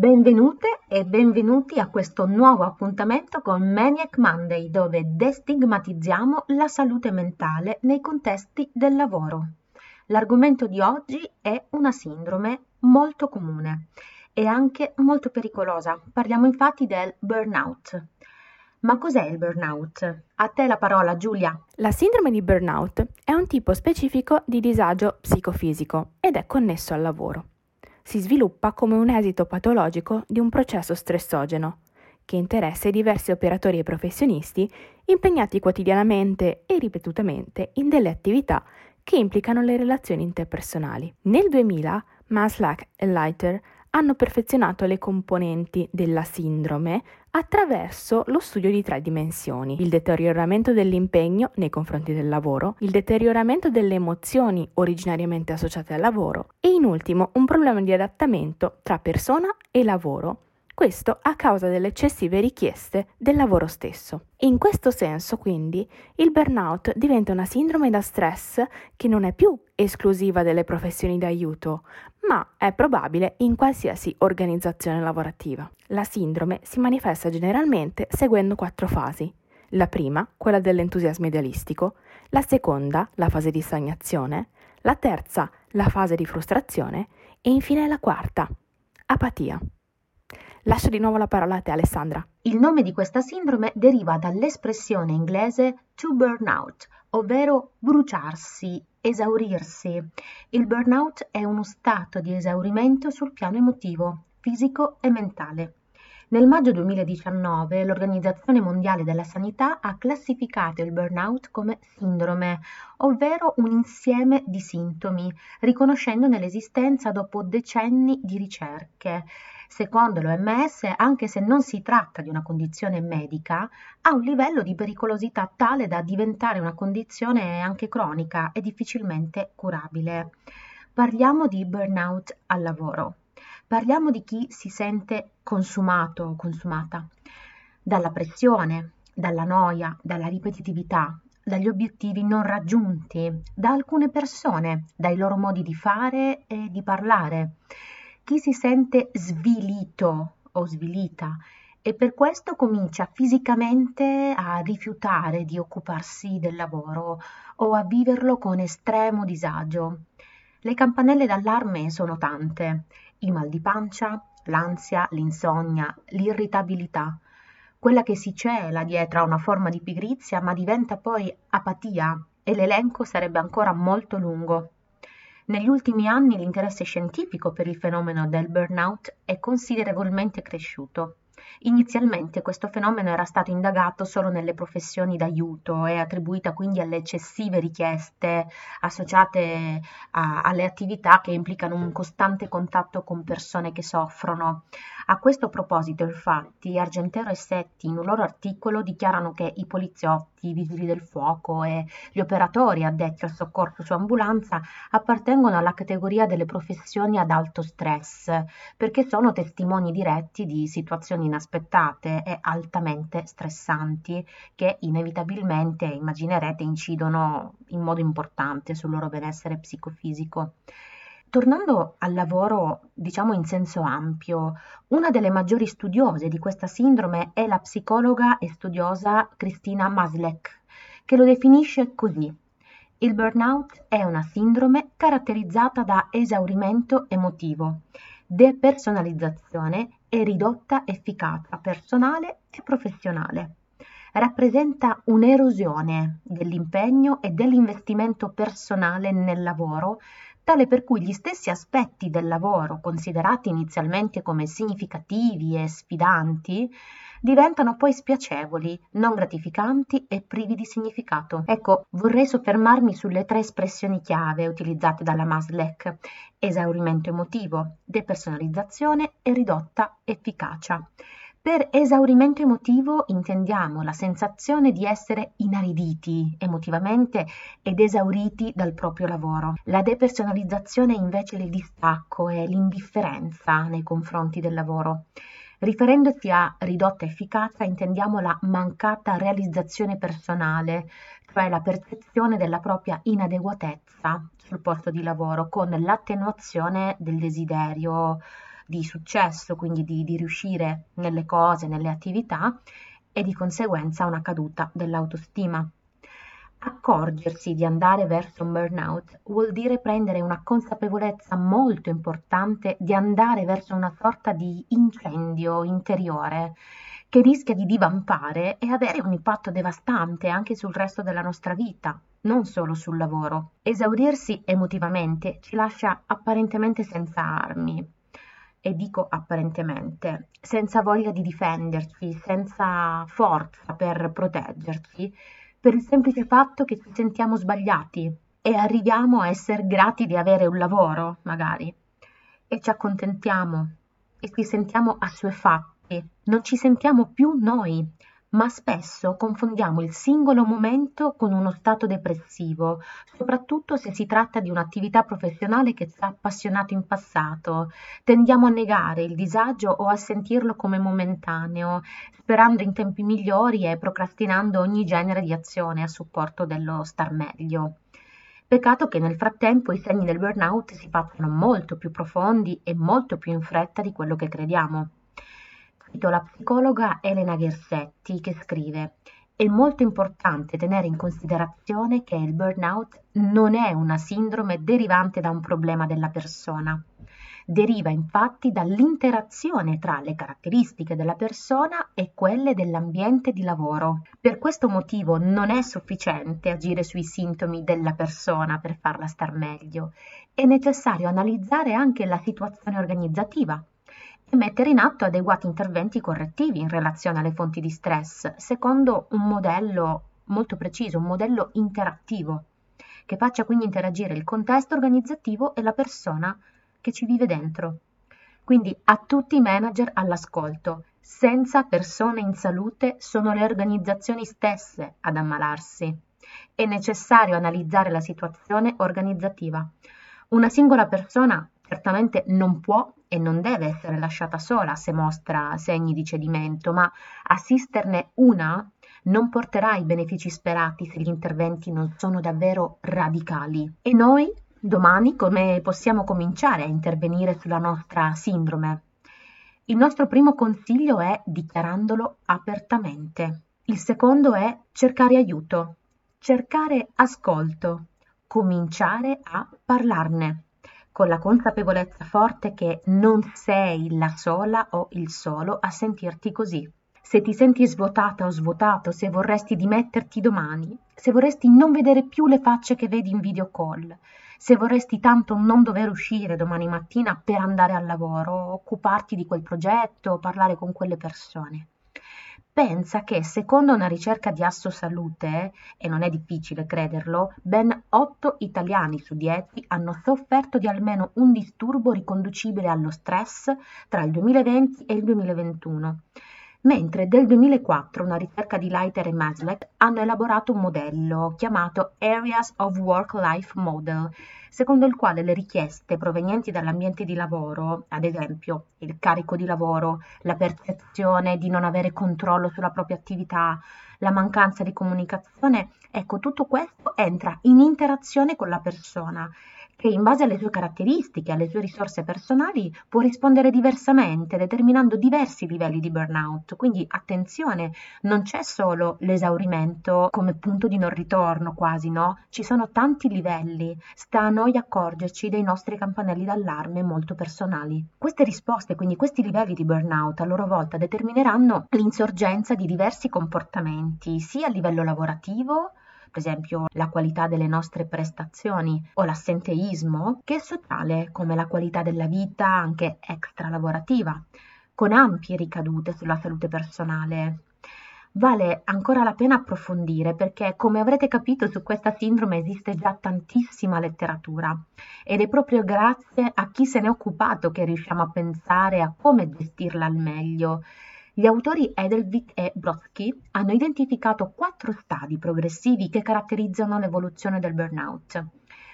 Benvenute e benvenuti a questo nuovo appuntamento con Maniac Monday dove destigmatizziamo la salute mentale nei contesti del lavoro. L'argomento di oggi è una sindrome molto comune e anche molto pericolosa. Parliamo infatti del burnout. Ma cos'è il burnout? A te la parola Giulia. La sindrome di burnout è un tipo specifico di disagio psicofisico ed è connesso al lavoro si sviluppa come un esito patologico di un processo stressogeno che interessa i diversi operatori e professionisti impegnati quotidianamente e ripetutamente in delle attività che implicano le relazioni interpersonali. Nel 2000 Maslach e Leiter hanno perfezionato le componenti della sindrome attraverso lo studio di tre dimensioni, il deterioramento dell'impegno nei confronti del lavoro, il deterioramento delle emozioni originariamente associate al lavoro e in ultimo un problema di adattamento tra persona e lavoro questo a causa delle eccessive richieste del lavoro stesso. In questo senso, quindi, il burnout diventa una sindrome da stress che non è più esclusiva delle professioni d'aiuto, ma è probabile in qualsiasi organizzazione lavorativa. La sindrome si manifesta generalmente seguendo quattro fasi. La prima, quella dell'entusiasmo idealistico, la seconda, la fase di stagnazione, la terza, la fase di frustrazione e infine la quarta, apatia. Lascio di nuovo la parola a te Alessandra. Il nome di questa sindrome deriva dall'espressione inglese to burn out, ovvero bruciarsi, esaurirsi. Il burnout è uno stato di esaurimento sul piano emotivo, fisico e mentale. Nel maggio 2019 l'Organizzazione Mondiale della Sanità ha classificato il burnout come sindrome, ovvero un insieme di sintomi, riconoscendone l'esistenza dopo decenni di ricerche. Secondo l'OMS, anche se non si tratta di una condizione medica, ha un livello di pericolosità tale da diventare una condizione anche cronica e difficilmente curabile. Parliamo di burnout al lavoro. Parliamo di chi si sente consumato o consumata dalla pressione, dalla noia, dalla ripetitività, dagli obiettivi non raggiunti, da alcune persone, dai loro modi di fare e di parlare chi si sente svilito o svilita e per questo comincia fisicamente a rifiutare di occuparsi del lavoro o a viverlo con estremo disagio. Le campanelle d'allarme sono tante, il mal di pancia, l'ansia, l'insonnia, l'irritabilità, quella che si cela dietro a una forma di pigrizia ma diventa poi apatia e l'elenco sarebbe ancora molto lungo. Negli ultimi anni l'interesse scientifico per il fenomeno del burnout è considerevolmente cresciuto. Inizialmente questo fenomeno era stato indagato solo nelle professioni d'aiuto e attribuita quindi alle eccessive richieste associate a, alle attività che implicano un costante contatto con persone che soffrono. A questo proposito, infatti, Argentero e Setti in un loro articolo dichiarano che i poliziotti, i vigili del fuoco e gli operatori addetti al soccorso su ambulanza appartengono alla categoria delle professioni ad alto stress, perché sono testimoni diretti di situazioni inaspettate e altamente stressanti che inevitabilmente, immaginerete, incidono in modo importante sul loro benessere psicofisico. Tornando al lavoro, diciamo in senso ampio, una delle maggiori studiose di questa sindrome è la psicologa e studiosa Cristina Maslek, che lo definisce così. Il burnout è una sindrome caratterizzata da esaurimento emotivo, depersonalizzazione e ridotta efficacia personale e professionale. Rappresenta un'erosione dell'impegno e dell'investimento personale nel lavoro tale per cui gli stessi aspetti del lavoro, considerati inizialmente come significativi e sfidanti, diventano poi spiacevoli, non gratificanti e privi di significato. Ecco, vorrei soffermarmi sulle tre espressioni chiave utilizzate dalla Maslech: esaurimento emotivo, depersonalizzazione e ridotta efficacia. Per esaurimento emotivo intendiamo la sensazione di essere inariditi emotivamente ed esauriti dal proprio lavoro. La depersonalizzazione è invece il distacco e l'indifferenza nei confronti del lavoro. Riferendosi a ridotta efficacia intendiamo la mancata realizzazione personale, cioè la percezione della propria inadeguatezza sul posto di lavoro con l'attenuazione del desiderio di successo, quindi di, di riuscire nelle cose, nelle attività e di conseguenza una caduta dell'autostima. Accorgersi di andare verso un burnout vuol dire prendere una consapevolezza molto importante di andare verso una sorta di incendio interiore che rischia di divampare e avere un impatto devastante anche sul resto della nostra vita, non solo sul lavoro. Esaurirsi emotivamente ci lascia apparentemente senza armi, e dico apparentemente, senza voglia di difenderci, senza forza per proteggerci, per il semplice fatto che ci sentiamo sbagliati e arriviamo a essere grati di avere un lavoro, magari, e ci accontentiamo e ci sentiamo assuefatti, non ci sentiamo più noi, ma spesso confondiamo il singolo momento con uno stato depressivo, soprattutto se si tratta di un'attività professionale che ci ha appassionato in passato. Tendiamo a negare il disagio o a sentirlo come momentaneo, sperando in tempi migliori e procrastinando ogni genere di azione a supporto dello star meglio. Peccato che nel frattempo i segni del burnout si facciano molto più profondi e molto più in fretta di quello che crediamo. Cito la psicologa Elena Ghersetti che scrive è molto importante tenere in considerazione che il burnout non è una sindrome derivante da un problema della persona. Deriva infatti dall'interazione tra le caratteristiche della persona e quelle dell'ambiente di lavoro. Per questo motivo non è sufficiente agire sui sintomi della persona per farla star meglio. È necessario analizzare anche la situazione organizzativa, e mettere in atto adeguati interventi correttivi in relazione alle fonti di stress, secondo un modello molto preciso, un modello interattivo, che faccia quindi interagire il contesto organizzativo e la persona che ci vive dentro. Quindi a tutti i manager all'ascolto, senza persone in salute sono le organizzazioni stesse ad ammalarsi. È necessario analizzare la situazione organizzativa. Una singola persona certamente non può e non deve essere lasciata sola se mostra segni di cedimento, ma assisterne una non porterà i benefici sperati se gli interventi non sono davvero radicali. E noi domani come possiamo cominciare a intervenire sulla nostra sindrome? Il nostro primo consiglio è dichiarandolo apertamente. Il secondo è cercare aiuto, cercare ascolto, cominciare a parlarne con la consapevolezza forte che non sei la sola o il solo a sentirti così. Se ti senti svuotata o svuotato, se vorresti dimetterti domani, se vorresti non vedere più le facce che vedi in video call, se vorresti tanto non dover uscire domani mattina per andare al lavoro, occuparti di quel progetto, parlare con quelle persone. Pensa che, secondo una ricerca di Assosalute, e non è difficile crederlo, ben 8 italiani su 10 hanno sofferto di almeno un disturbo riconducibile allo stress tra il 2020 e il 2021 mentre del 2004 una ricerca di Leiter e Maslach hanno elaborato un modello chiamato Areas of Work-Life Model, secondo il quale le richieste provenienti dall'ambiente di lavoro, ad esempio il carico di lavoro, la percezione di non avere controllo sulla propria attività, la mancanza di comunicazione, ecco tutto questo entra in interazione con la persona che in base alle sue caratteristiche, alle sue risorse personali, può rispondere diversamente, determinando diversi livelli di burnout. Quindi attenzione, non c'è solo l'esaurimento come punto di non ritorno quasi, no? Ci sono tanti livelli, sta a noi accorgerci dei nostri campanelli d'allarme molto personali. Queste risposte, quindi questi livelli di burnout, a loro volta determineranno l'insorgenza di diversi comportamenti, sia a livello lavorativo, per esempio la qualità delle nostre prestazioni o l'assenteismo, che sociale, come la qualità della vita anche extra lavorativa, con ampie ricadute sulla salute personale. Vale ancora la pena approfondire perché, come avrete capito, su questa sindrome esiste già tantissima letteratura ed è proprio grazie a chi se n'è occupato che riusciamo a pensare a come gestirla al meglio gli autori Edelwick e Brodsky hanno identificato quattro stadi progressivi che caratterizzano l'evoluzione del burnout.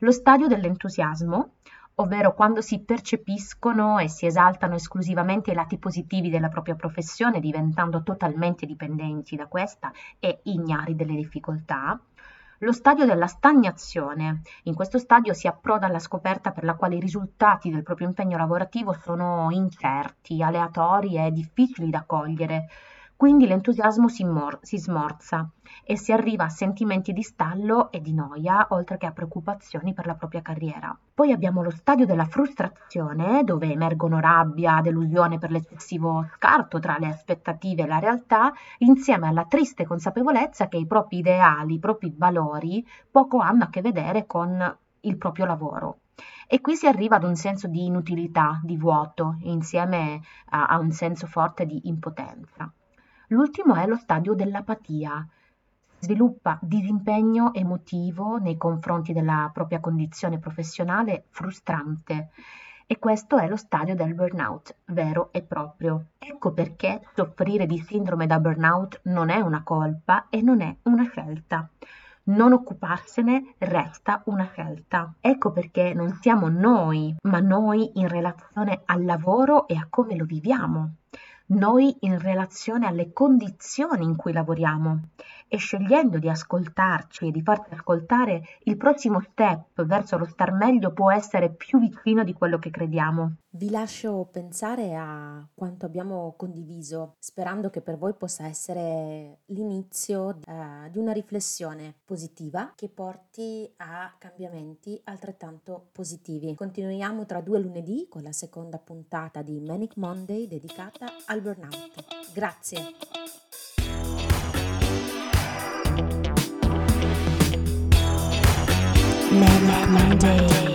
Lo stadio dell'entusiasmo, ovvero quando si percepiscono e si esaltano esclusivamente i lati positivi della propria professione, diventando totalmente dipendenti da questa e ignari delle difficoltà. Lo stadio della stagnazione. In questo stadio si approda alla scoperta per la quale i risultati del proprio impegno lavorativo sono incerti, aleatori e difficili da cogliere. Quindi l'entusiasmo si, mor- si smorza e si arriva a sentimenti di stallo e di noia, oltre che a preoccupazioni per la propria carriera. Poi abbiamo lo stadio della frustrazione, dove emergono rabbia, delusione per l'eccessivo scarto tra le aspettative e la realtà, insieme alla triste consapevolezza che i propri ideali, i propri valori poco hanno a che vedere con il proprio lavoro. E qui si arriva ad un senso di inutilità, di vuoto, insieme a, a un senso forte di impotenza. L'ultimo è lo stadio dell'apatia. Sviluppa disimpegno emotivo nei confronti della propria condizione professionale frustrante e questo è lo stadio del burnout vero e proprio. Ecco perché soffrire di sindrome da burnout non è una colpa e non è una scelta. Non occuparsene resta una scelta. Ecco perché non siamo noi, ma noi in relazione al lavoro e a come lo viviamo noi in relazione alle condizioni in cui lavoriamo e scegliendo di ascoltarci e di farci ascoltare, il prossimo step verso lo star meglio può essere più vicino di quello che crediamo. Vi lascio pensare a quanto abbiamo condiviso, sperando che per voi possa essere l'inizio eh, di una riflessione positiva che porti a cambiamenti altrettanto positivi. Continuiamo tra due lunedì con la seconda puntata di Manic Monday dedicata al burnout. Grazie. Manic Monday.